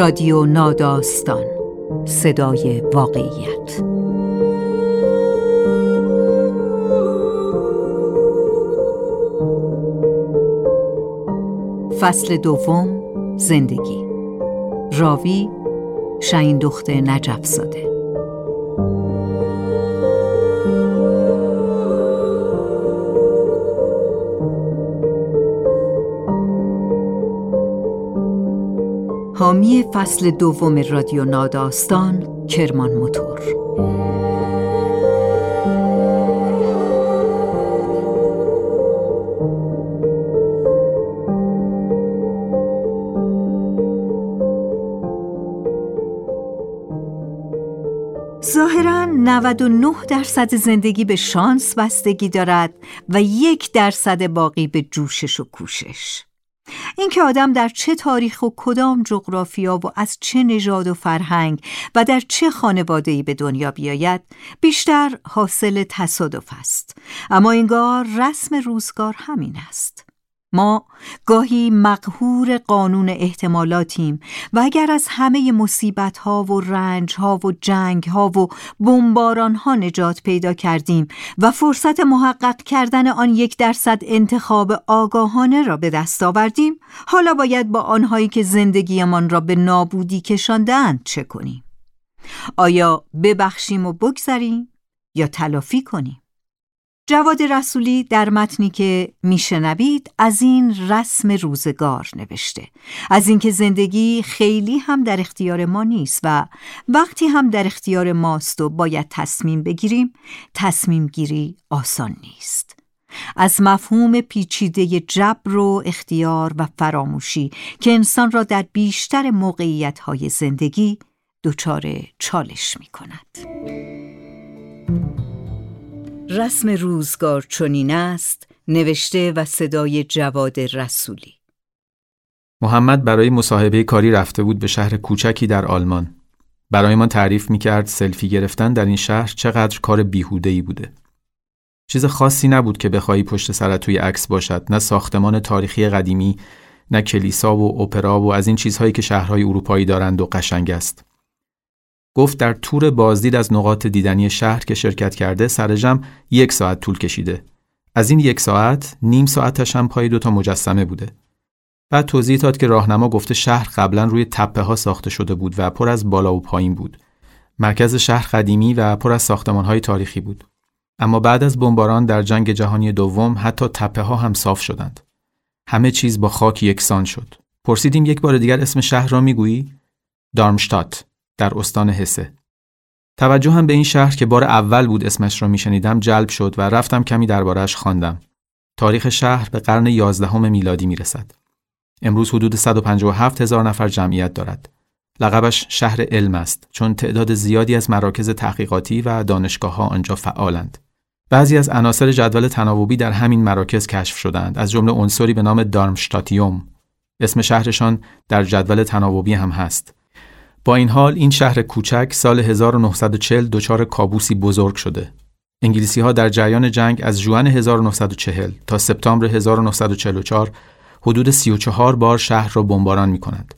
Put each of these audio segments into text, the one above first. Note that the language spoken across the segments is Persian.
رادیو ناداستان. صدای واقعیت. فصل دوم زندگی. راوی شاین دخت نجف زاده حامی فصل دوم رادیو ناداستان کرمان موتور. ظاهرا 99 درصد زندگی به شانس بستگی دارد و یک درصد باقی به جوشش و کوشش. اینکه آدم در چه تاریخ و کدام جغرافیا و از چه نژاد و فرهنگ و در چه خانواده‌ای به دنیا بیاید بیشتر حاصل تصادف است. اما انگار رسم روزگار همین است. ما گاهی مقهور قانون احتمالاتیم و اگر از همه مصیبت ها و رنج ها و جنگ ها و بمباران ها نجات پیدا کردیم و فرصت محقق کردن آن یک درصد انتخاب آگاهانه را به دست آوردیم حالا باید با آنهایی که زندگیمان را به نابودی کشاندند چه کنیم؟ آیا ببخشیم و بگذریم یا تلافی کنیم؟ جواد رسولی در متنی که میشنوید از این رسم روزگار نوشته از اینکه زندگی خیلی هم در اختیار ما نیست و وقتی هم در اختیار ماست و باید تصمیم بگیریم تصمیم گیری آسان نیست از مفهوم پیچیده جبر و اختیار و فراموشی که انسان را در بیشتر موقعیت های زندگی دچار چالش می کند. رسم روزگار چنین است نوشته و صدای جواد رسولی. محمد برای مصاحبه کاری رفته بود به شهر کوچکی در آلمان. برایمان تعریف می کرد سلفی گرفتن در این شهر چقدر کار بیهوده بوده. چیز خاصی نبود که بخواهی پشت سرت توی عکس باشد نه ساختمان تاریخی قدیمی نه کلیسا و اپرا و از این چیزهایی که شهرهای اروپایی دارند و قشنگ است. گفت در تور بازدید از نقاط دیدنی شهر که شرکت کرده سر یک ساعت طول کشیده. از این یک ساعت نیم ساعتش هم پای دوتا مجسمه بوده. بعد توضیح داد که راهنما گفته شهر قبلا روی تپه ها ساخته شده بود و پر از بالا و پایین بود. مرکز شهر قدیمی و پر از ساختمان های تاریخی بود. اما بعد از بمباران در جنگ جهانی دوم حتی تپه ها هم صاف شدند. همه چیز با خاک یکسان شد. پرسیدیم یک بار دیگر اسم شهر را می‌گویی؟ دارمشتات در استان حسه. توجه هم به این شهر که بار اول بود اسمش را میشنیدم جلب شد و رفتم کمی دربارهش خواندم. تاریخ شهر به قرن 11 میلادی می‌رسد. امروز حدود 157 هزار نفر جمعیت دارد. لقبش شهر علم است چون تعداد زیادی از مراکز تحقیقاتی و دانشگاه ها آنجا فعالند. بعضی از عناصر جدول تناوبی در همین مراکز کشف شدند از جمله عنصری به نام دارمشتاتیوم اسم شهرشان در جدول تناوبی هم هست با این حال این شهر کوچک سال 1940 دچار کابوسی بزرگ شده. انگلیسی ها در جریان جنگ از جوان 1940 تا سپتامبر 1944 حدود 34 بار شهر را بمباران می کنند.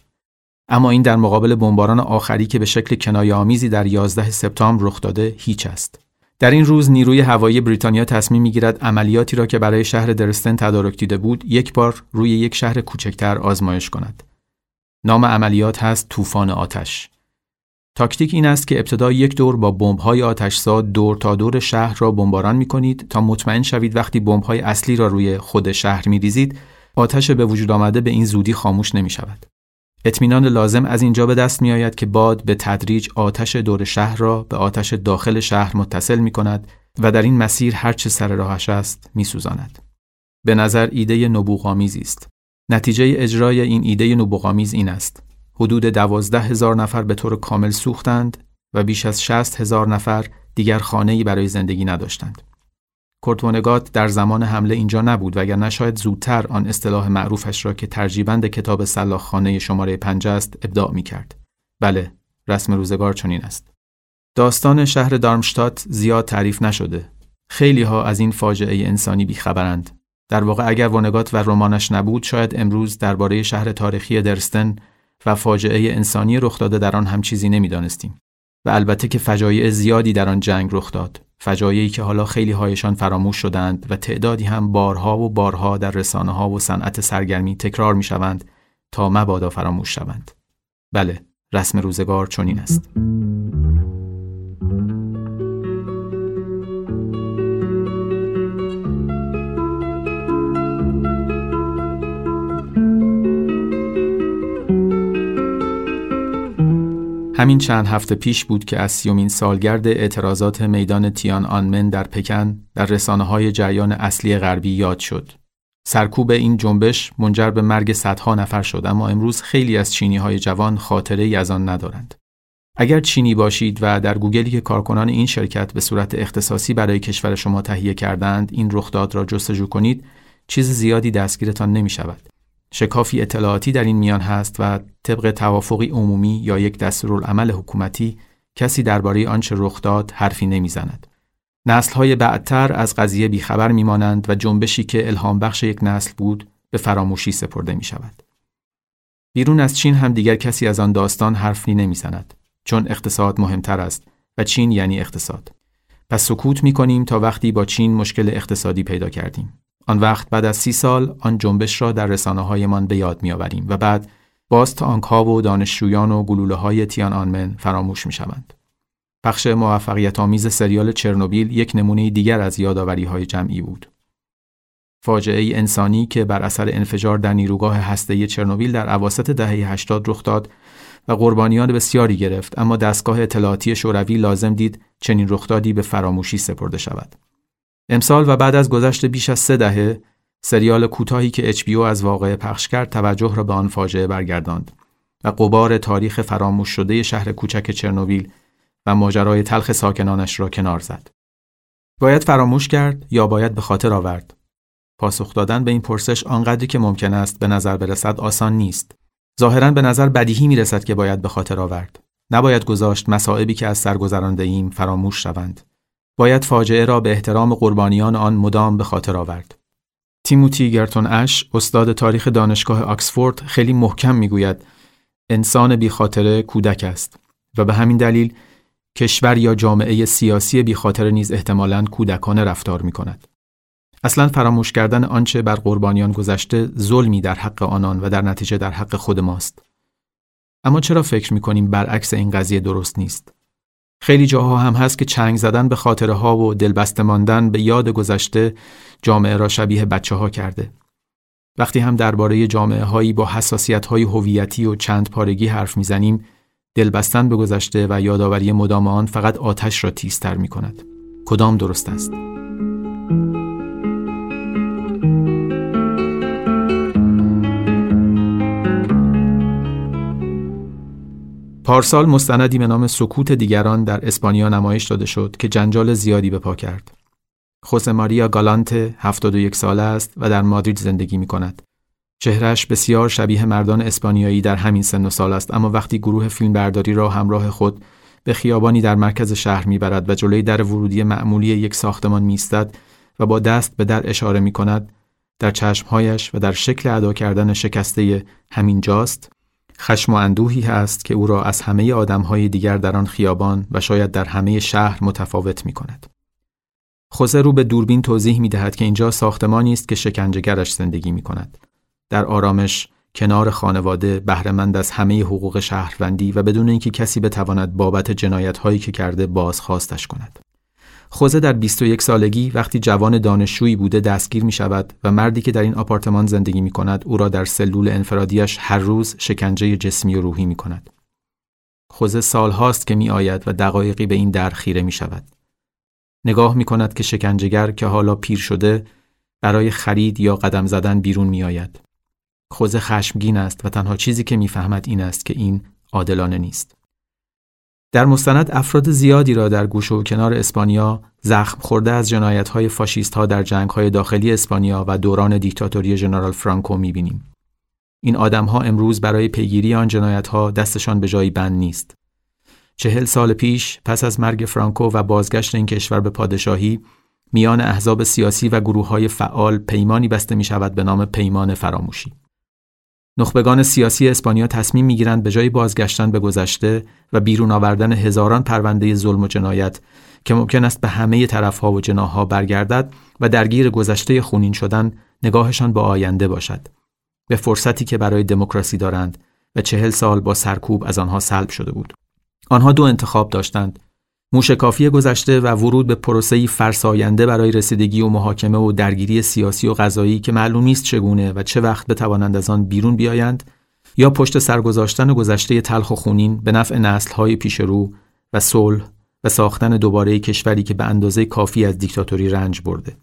اما این در مقابل بمباران آخری که به شکل کنایه آمیزی در 11 سپتامبر رخ داده هیچ است. در این روز نیروی هوایی بریتانیا تصمیم می‌گیرد عملیاتی را که برای شهر درستن تدارک دیده بود یک بار روی یک شهر کوچکتر آزمایش کند. نام عملیات هست طوفان آتش. تاکتیک این است که ابتدا یک دور با بمب‌های آتشزا دور تا دور شهر را بمباران می کنید تا مطمئن شوید وقتی بمب‌های اصلی را روی خود شهر می ریزید آتش به وجود آمده به این زودی خاموش نمی شود. اطمینان لازم از اینجا به دست می آید که باد به تدریج آتش دور شهر را به آتش داخل شهر متصل می کند و در این مسیر هر چه سر راهش است می سوزاند. به نظر ایده نبوغامیزی است. نتیجه اجرای این ایده نبوغامیز این است. حدود دوازده هزار نفر به طور کامل سوختند و بیش از شست هزار نفر دیگر خانه‌ای برای زندگی نداشتند. کورتونگات در زمان حمله اینجا نبود وگرنه شاید زودتر آن اصطلاح معروفش را که ترجیبند کتاب خانه شماره پنج است ابداع می کرد. بله، رسم روزگار چنین است. داستان شهر دارمشتات زیاد تعریف نشده. خیلی ها از این فاجعه انسانی بیخبرند در واقع اگر ونگات و رمانش نبود شاید امروز درباره شهر تاریخی درستن و فاجعه انسانی رخ داده در آن هم چیزی نمی‌دانستیم. و البته که فجایع زیادی در آن جنگ رخ داد. فجایعی که حالا خیلی هایشان فراموش شدند و تعدادی هم بارها و بارها در رسانه ها و صنعت سرگرمی تکرار می شوند تا مبادا فراموش شوند. بله رسم روزگار چنین است. همین چند هفته پیش بود که از سیومین سالگرد اعتراضات میدان تیان آنمن در پکن در رسانه های جریان اصلی غربی یاد شد. سرکوب این جنبش منجر به مرگ صدها نفر شد اما امروز خیلی از چینی های جوان خاطره ای از آن ندارند. اگر چینی باشید و در گوگلی که کارکنان این شرکت به صورت اختصاصی برای کشور شما تهیه کردند این رخداد را جستجو کنید چیز زیادی دستگیرتان نمی شود. شکافی اطلاعاتی در این میان هست و طبق توافقی عمومی یا یک دستورالعمل حکومتی کسی درباره آنچه رخ داد حرفی نمی‌زند. های بعدتر از قضیه بیخبر میمانند و جنبشی که الهام بخش یک نسل بود به فراموشی سپرده می شود. بیرون از چین هم دیگر کسی از آن داستان حرفی نمی‌زند چون اقتصاد مهمتر است و چین یعنی اقتصاد. پس سکوت می کنیم تا وقتی با چین مشکل اقتصادی پیدا کردیم. آن وقت بعد از سی سال آن جنبش را در رسانه هایمان به یاد میآوریم و بعد باز تانک ها و دانشجویان و گلوله های تیان آنمن فراموش می شوند. پخش موفقیت آمیز سریال چرنوبیل یک نمونه دیگر از یادآوری های جمعی بود. فاجعه انسانی که بر اثر انفجار در نیروگاه هسته چرنوبیل در اواسط دهه 80 رخ داد و قربانیان بسیاری گرفت اما دستگاه اطلاعاتی شوروی لازم دید چنین رخدادی به فراموشی سپرده شود. امسال و بعد از گذشت بیش از سه دهه سریال کوتاهی که HBO از واقعه پخش کرد توجه را به آن فاجعه برگرداند و قبار تاریخ فراموش شده شهر کوچک چرنوبیل و ماجرای تلخ ساکنانش را کنار زد. باید فراموش کرد یا باید به خاطر آورد؟ پاسخ دادن به این پرسش آنقدری که ممکن است به نظر برسد آسان نیست. ظاهرا به نظر بدیهی می رسد که باید به خاطر آورد. نباید گذاشت مصائبی که از سر ایم فراموش شوند. باید فاجعه را به احترام قربانیان آن مدام به خاطر آورد. تیموتی گرتون اش استاد تاریخ دانشگاه آکسفورد خیلی محکم می‌گوید انسان بی خاطره کودک است و به همین دلیل کشور یا جامعه سیاسی بی خاطر نیز احتمالاً کودکانه رفتار می کند. اصلا فراموش کردن آنچه بر قربانیان گذشته ظلمی در حق آنان و در نتیجه در حق خود ماست. اما چرا فکر می کنیم برعکس این قضیه درست نیست؟ خیلی جاها هم هست که چنگ زدن به خاطره ها و دلبسته ماندن به یاد گذشته جامعه را شبیه بچه ها کرده. وقتی هم درباره جامعه هایی با حساسیت های هویتی و چند پارگی حرف می‌زنیم دلبستن به گذشته و یادآوری مدام آن فقط آتش را تیزتر می کند. کدام درست است؟ پارسال مستندی به نام سکوت دیگران در اسپانیا نمایش داده شد که جنجال زیادی به پا کرد. خوس ماریا گالانت 71 ساله است و در مادرید زندگی می کند. چهرش بسیار شبیه مردان اسپانیایی در همین سن و سال است اما وقتی گروه فیلمبرداری را همراه خود به خیابانی در مرکز شهر می‌برد و جلوی در ورودی معمولی یک ساختمان میستد و با دست به در اشاره می کند در چشمهایش و در شکل ادا کردن شکسته همین جاست خشم و اندوهی هست که او را از همه آدمهای دیگر در آن خیابان و شاید در همه شهر متفاوت می کند. خوزه رو به دوربین توضیح می دهد که اینجا ساختمانی است که شکنجهگرش زندگی می کند. در آرامش کنار خانواده بهرهمند از همه حقوق شهروندی و بدون اینکه کسی بتواند بابت جنایت هایی که کرده بازخواستش کند. خوزه در 21 سالگی وقتی جوان دانشجویی بوده دستگیر می شود و مردی که در این آپارتمان زندگی می کند او را در سلول انفرادیش هر روز شکنجه جسمی و روحی می کند. خوزه سالهاست که می آید و دقایقی به این در خیره می شود. نگاه می کند که شکنجهگر که حالا پیر شده برای خرید یا قدم زدن بیرون می آید. خوزه خشمگین است و تنها چیزی که می‌فهمد این است که این عادلانه نیست. در مستند افراد زیادی را در گوش و کنار اسپانیا زخم خورده از جنایت های فاشیست ها در جنگ های داخلی اسپانیا و دوران دیکتاتوری ژنرال فرانکو بینیم. این آدم ها امروز برای پیگیری آن جنایت ها دستشان به جایی بند نیست. چهل سال پیش پس از مرگ فرانکو و بازگشت این کشور به پادشاهی میان احزاب سیاسی و گروه های فعال پیمانی بسته می شود به نام پیمان فراموشی. نخبگان سیاسی اسپانیا تصمیم می‌گیرند به جای بازگشتن به گذشته و بیرون آوردن هزاران پرونده ظلم و جنایت که ممکن است به همه طرفها و جناحها برگردد و درگیر گذشته خونین شدن نگاهشان با آینده باشد. به فرصتی که برای دموکراسی دارند و چهل سال با سرکوب از آنها سلب شده بود. آنها دو انتخاب داشتند. موشکافی گذشته و ورود به پروسه‌ای فرساینده برای رسیدگی و محاکمه و درگیری سیاسی و قضایی که معلوم نیست چگونه و چه وقت بتوانند از آن بیرون بیایند یا پشت سرگذاشتن گذشته تلخ و خونین به نفع نسل‌های پیش رو و صلح و ساختن دوباره کشوری که به اندازه کافی از دیکتاتوری رنج برده.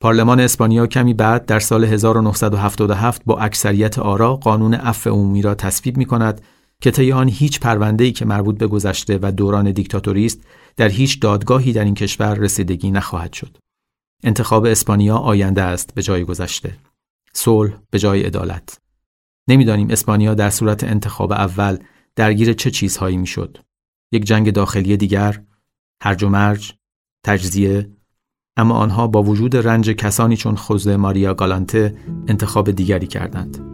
پارلمان اسپانیا کمی بعد در سال 1977 با اکثریت آرا قانون عفو عمومی را تصویب می کند که طی آن هیچ پرونده‌ای که مربوط به گذشته و دوران دیکتاتوری است در هیچ دادگاهی در این کشور رسیدگی نخواهد شد. انتخاب اسپانیا آینده است به جای گذشته. صلح به جای عدالت. نمی‌دانیم اسپانیا در صورت انتخاب اول درگیر چه چیزهایی می‌شد. یک جنگ داخلی دیگر، هرج و مرج، تجزیه، اما آنها با وجود رنج کسانی چون خوزه ماریا گالانته انتخاب دیگری کردند.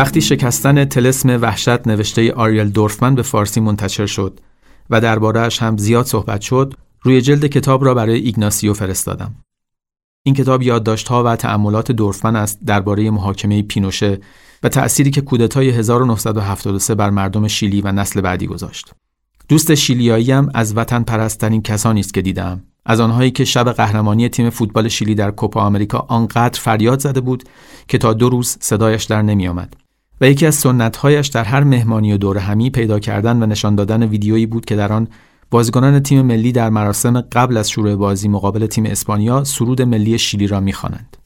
وقتی شکستن تلسم وحشت نوشته آریل دورفمن به فارسی منتشر شد و دربارهش هم زیاد صحبت شد روی جلد کتاب را برای ایگناسیو فرستادم. این کتاب یادداشت‌ها و تأملات دورفمن است درباره محاکمه پینوشه و تأثیری که کودتای 1973 بر مردم شیلی و نسل بعدی گذاشت. دوست شیلیایی هم از وطن پرسترین کسانی است که دیدم. از آنهایی که شب قهرمانی تیم فوتبال شیلی در کوپا آمریکا آنقدر فریاد زده بود که تا دو روز صدایش در نمی آمد. و یکی از سنتهایش در هر مهمانی و دور همی پیدا کردن و نشان دادن ویدیویی بود که در آن بازیکنان تیم ملی در مراسم قبل از شروع بازی مقابل تیم اسپانیا سرود ملی شیلی را می‌خوانند.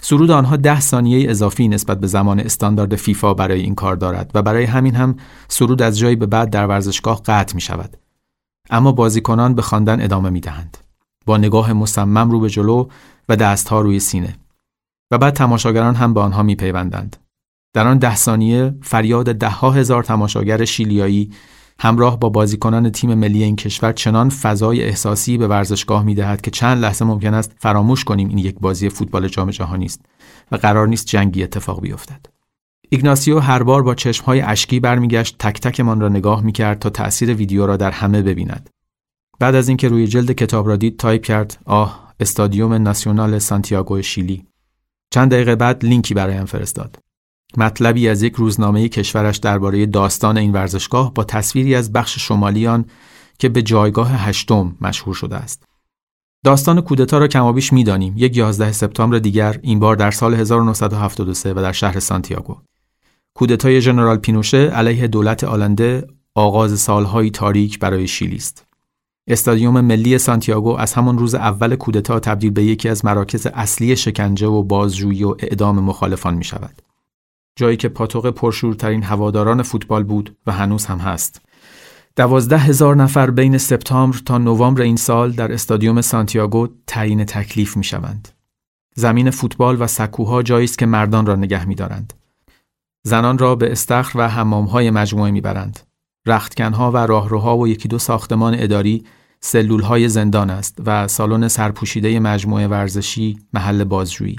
سرود آنها ده ثانیه اضافی نسبت به زمان استاندارد فیفا برای این کار دارد و برای همین هم سرود از جایی به بعد در ورزشگاه قطع می شود. اما بازیکنان به خواندن ادامه می دهند. با نگاه مصمم رو به جلو و دستها روی سینه. و بعد تماشاگران هم به آنها می پیوندند. در آن ده ثانیه فریاد دهها هزار تماشاگر شیلیایی همراه با بازیکنان تیم ملی این کشور چنان فضای احساسی به ورزشگاه می‌دهد که چند لحظه ممکن است فراموش کنیم این یک بازی فوتبال جام جهانی است و قرار نیست جنگی اتفاق بیفتد. ایگناسیو هر بار با چشمهای اشکی برمیگشت تک تکمان را نگاه می‌کرد تا تأثیر ویدیو را در همه ببیند. بعد از اینکه روی جلد کتاب را دید تایپ کرد آه استادیوم ناسیونال سانتیاگو شیلی چند دقیقه بعد لینکی برایم فرستاد مطلبی از یک روزنامه کشورش درباره داستان این ورزشگاه با تصویری از بخش شمالی آن که به جایگاه هشتم مشهور شده است. داستان کودتا را کمابیش می‌دانیم. یک 11 سپتامبر دیگر این بار در سال 1973 و در شهر سانتیاگو. کودتای ژنرال پینوشه علیه دولت آلنده آغاز سالهایی تاریک برای شیلی است. استادیوم ملی سانتیاگو از همان روز اول کودتا تبدیل به یکی از مراکز اصلی شکنجه و بازجویی و اعدام مخالفان می شود. جایی که پاتوق پرشورترین هواداران فوتبال بود و هنوز هم هست. دوازده هزار نفر بین سپتامبر تا نوامبر این سال در استادیوم سانتیاگو تعیین تکلیف می شوند. زمین فوتبال و سکوها جایی است که مردان را نگه می دارند. زنان را به استخر و حمامهای مجموعه می برند. رختکنها و راهروها و یکی دو ساختمان اداری سلولهای زندان است و سالن سرپوشیده مجموعه ورزشی محل بازجویی.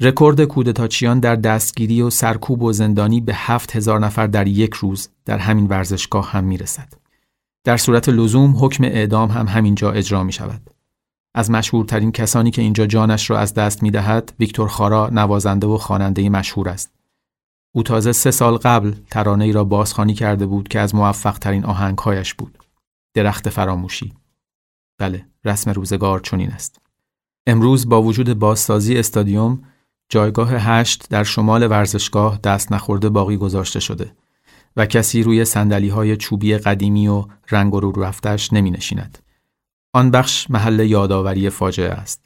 رکورد کودتاچیان در دستگیری و سرکوب و زندانی به هفت هزار نفر در یک روز در همین ورزشگاه هم می‌رسد. در صورت لزوم حکم اعدام هم همینجا اجرا می شود. از مشهورترین کسانی که اینجا جانش را از دست می دهد، ویکتور خارا نوازنده و خواننده مشهور است. او تازه سه سال قبل ترانه ای را بازخوانی کرده بود که از موفق ترین آهنگهایش بود. درخت فراموشی. بله، رسم روزگار چنین است. امروز با وجود بازسازی استادیوم جایگاه هشت در شمال ورزشگاه دست نخورده باقی گذاشته شده و کسی روی سندلی های چوبی قدیمی و رنگ رو رفتش نمی نشیند. آن بخش محل یادآوری فاجعه است.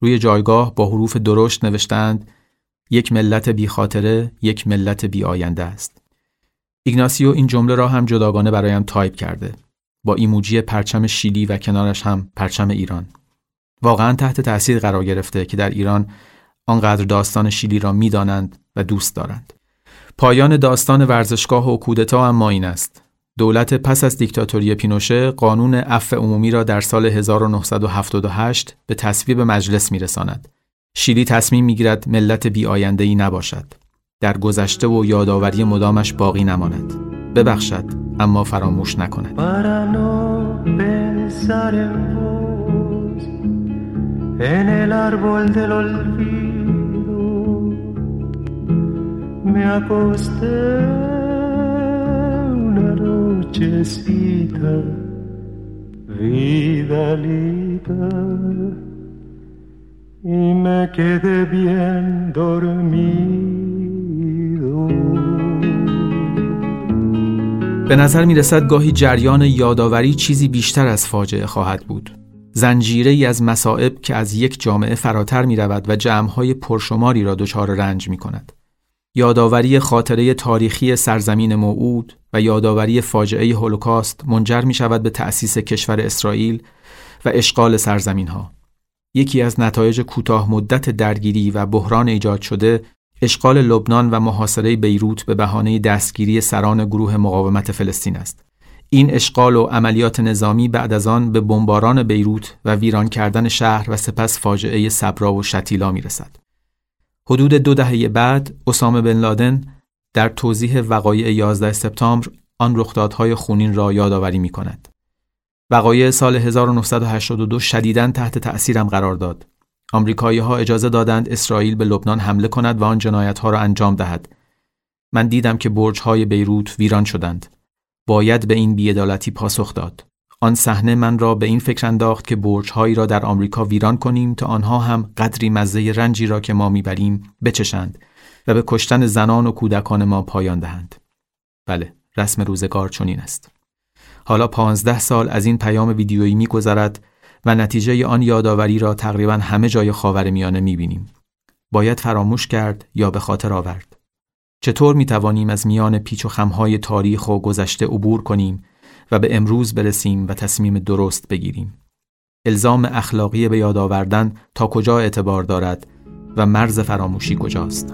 روی جایگاه با حروف درشت نوشتند یک ملت بی خاطره، یک ملت بی آینده است. ایگناسیو این جمله را هم جداگانه برایم تایپ کرده. با ایموجی پرچم شیلی و کنارش هم پرچم ایران. واقعا تحت تاثیر قرار گرفته که در ایران آنقدر داستان شیلی را می‌دانند و دوست دارند. پایان داستان ورزشگاه و کودتا اما این است. دولت پس از دیکتاتوری پینوشه قانون عفو عمومی را در سال 1978 به تصویب مجلس میرساند. شیلی تصمیم می‌گیرد ملت بی ای نباشد. در گذشته و یادآوری مدامش باقی نماند. ببخشد اما فراموش نکند. En el árbol del olvido me acosté una nochecita, vidalita, y me quedé bien dormido. به نظر می رسد گاهی جریان یادآوری چیزی بیشتر از فاجعه خواهد بود. زنجیره ای از مصائب که از یک جامعه فراتر می رود و جمعهای پرشماری را دچار رنج می کند. یادآوری خاطره تاریخی سرزمین موعود و یادآوری فاجعه هولوکاست منجر می شود به تأسیس کشور اسرائیل و اشغال سرزمین ها. یکی از نتایج کوتاه مدت درگیری و بحران ایجاد شده اشغال لبنان و محاصره بیروت به بهانه دستگیری سران گروه مقاومت فلسطین است. این اشغال و عملیات نظامی بعد از آن به بمباران بیروت و ویران کردن شهر و سپس فاجعه صبرا و شتیلا می رسد. حدود دو دهه بعد اسامه بن لادن در توضیح وقایع 11 سپتامبر آن رخدادهای خونین را یادآوری می کند. وقایع سال 1982 شدیداً تحت تأثیرم قرار داد. آمریکایی ها اجازه دادند اسرائیل به لبنان حمله کند و آن جنایت ها را انجام دهد. من دیدم که برج های بیروت ویران شدند. باید به این بیعدالتی پاسخ داد. آن صحنه من را به این فکر انداخت که برجهایی را در آمریکا ویران کنیم تا آنها هم قدری مزه رنجی را که ما می‌بریم بچشند و به کشتن زنان و کودکان ما پایان دهند. بله، رسم روزگار چنین است. حالا پانزده سال از این پیام ویدیویی میگذرد و نتیجه آن یادآوری را تقریبا همه جای خاور میانه می‌بینیم. باید فراموش کرد یا به خاطر آورد. چطور می توانیم از میان پیچ و خمهای تاریخ و گذشته عبور کنیم و به امروز برسیم و تصمیم درست بگیریم. الزام اخلاقی به یاد آوردن تا کجا اعتبار دارد و مرز فراموشی کجاست؟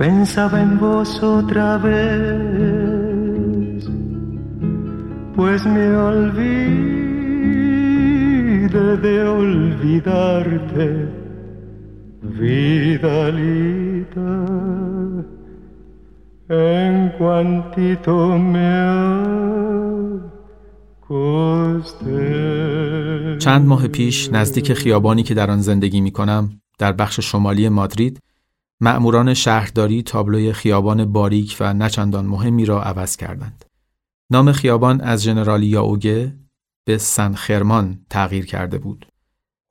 Pensaba en vos otra vez, pues me olvidé de olvidarte, vidalita, en cuantito me چند ماه پیش نزدیک خیابانی که در آن زندگی می کنم در بخش شمالی مادرید مأموران شهرداری تابلوی خیابان باریک و نچندان مهمی را عوض کردند. نام خیابان از ژنرال یاوگه به سن خرمان تغییر کرده بود.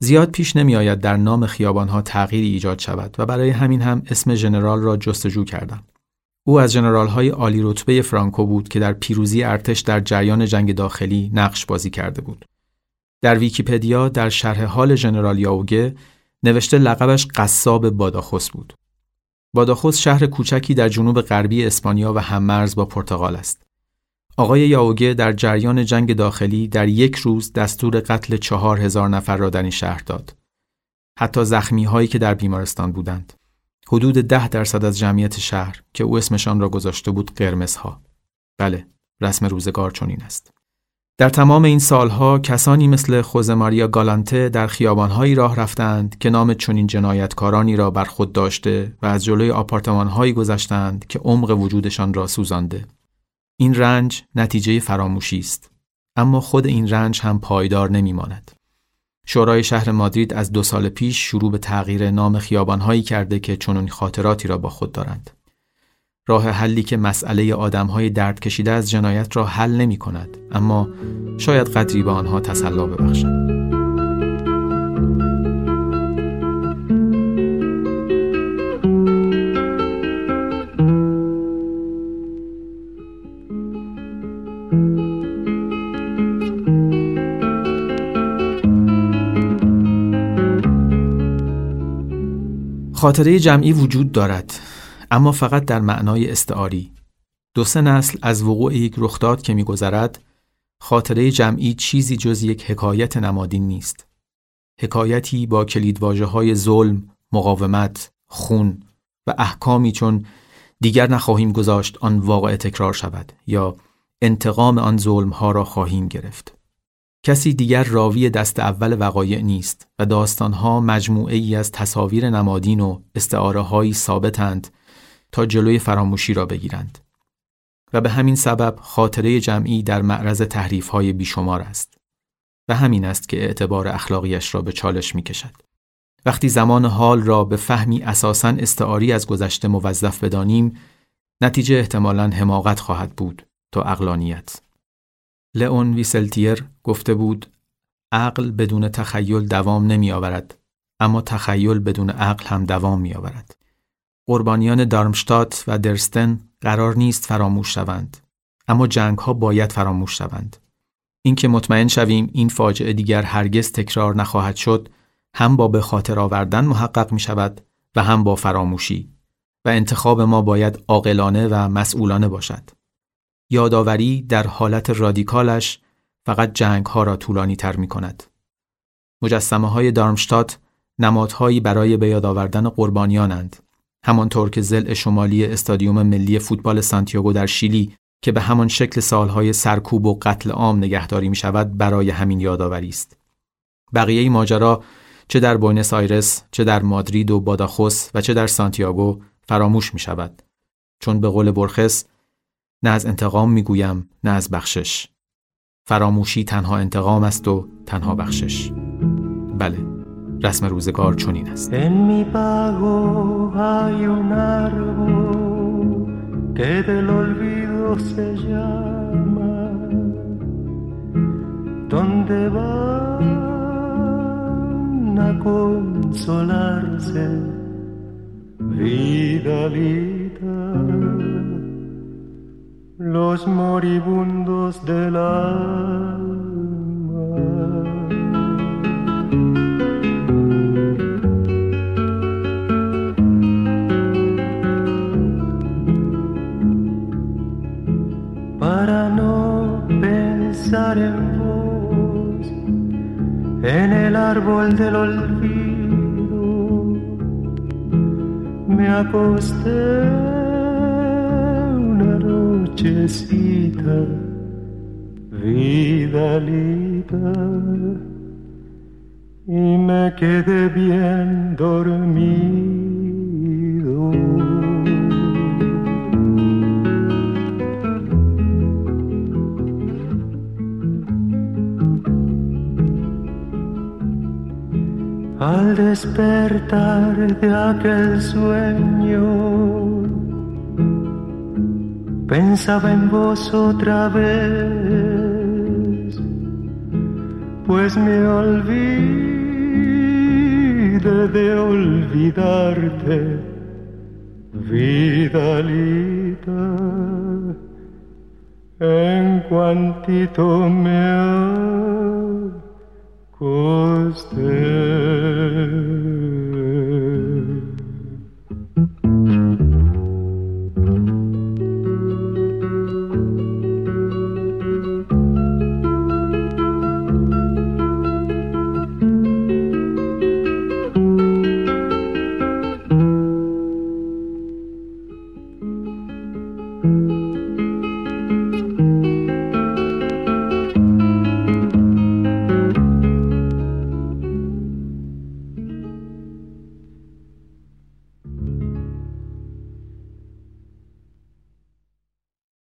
زیاد پیش نمی آید در نام خیابانها تغییری ایجاد شود و برای همین هم اسم ژنرال را جستجو کردم. او از ژنرال های عالی رتبه فرانکو بود که در پیروزی ارتش در جریان جنگ داخلی نقش بازی کرده بود. در ویکیپدیا در شرح حال ژنرال یاوگه نوشته لقبش قصاب باداخوس بود. باداخوس شهر کوچکی در جنوب غربی اسپانیا و هممرز با پرتغال است. آقای یاوگه در جریان جنگ داخلی در یک روز دستور قتل چهار هزار نفر را در این شهر داد. حتی زخمی هایی که در بیمارستان بودند. حدود ده درصد از جمعیت شهر که او اسمشان را گذاشته بود قرمزها. بله، رسم روزگار چنین است. در تمام این سالها کسانی مثل خوزه ماریا گالانته در خیابانهایی راه رفتند که نام چنین جنایتکارانی را بر خود داشته و از جلوی آپارتمانهایی گذشتند که عمق وجودشان را سوزانده. این رنج نتیجه فراموشی است. اما خود این رنج هم پایدار نمیماند. شورای شهر مادرید از دو سال پیش شروع به تغییر نام خیابانهایی کرده که چنین خاطراتی را با خود دارند. راه حلی که مسئله آدمهای درد کشیده از جنایت را حل نمی کند اما شاید قدری به آنها تسلا ببخشد. خاطره جمعی وجود دارد اما فقط در معنای استعاری دو سه نسل از وقوع یک رخداد که میگذرد خاطره جمعی چیزی جز یک حکایت نمادین نیست حکایتی با کلیدواژه های ظلم، مقاومت، خون و احکامی چون دیگر نخواهیم گذاشت آن واقع تکرار شود یا انتقام آن ظلم ها را خواهیم گرفت. کسی دیگر راوی دست اول وقایع نیست و داستانها مجموعه ای از تصاویر نمادین و استعاره هایی ثابتند تا جلوی فراموشی را بگیرند. و به همین سبب خاطره جمعی در معرض تحریف های بیشمار است. و همین است که اعتبار اخلاقیش را به چالش می کشد. وقتی زمان حال را به فهمی اساساً استعاری از گذشته موظف بدانیم، نتیجه احتمالاً حماقت خواهد بود تا اقلانیت. لئون ویسلتیر گفته بود عقل بدون تخیل دوام نمی آورد اما تخیل بدون عقل هم دوام می آورد. قربانیان دارمشتات و درستن قرار نیست فراموش شوند اما جنگ ها باید فراموش شوند. اینکه مطمئن شویم این فاجعه دیگر هرگز تکرار نخواهد شد هم با به خاطر آوردن محقق می شود و هم با فراموشی و انتخاب ما باید عاقلانه و مسئولانه باشد. یادآوری در حالت رادیکالش فقط جنگ ها را طولانی تر می کند. مجسمه های دارمشتات نمادهایی برای به یاد آوردن قربانیانند. همانطور که زل شمالی استادیوم ملی فوتبال سانتیاگو در شیلی که به همان شکل سالهای سرکوب و قتل عام نگهداری می شود برای همین یادآوری است. بقیه ماجرا چه در بوینس آیرس، چه در مادرید و باداخوس و چه در سانتیاگو فراموش می شود. چون به قول برخس نه از انتقام می‌گویم نه از بخشش. فراموشی تنها انتقام است و تنها بخشش. بله رسم روزگار چنین است. Los moribundos del alma. Para no pensar en vos, en el árbol del olvido, me acosté nochecita, vidalita, y me quedé bien dormido. Al despertar de aquel sueño, pensaba en vos otra vez, pues me olvidé de olvidarte, vidalita, en cuantito me.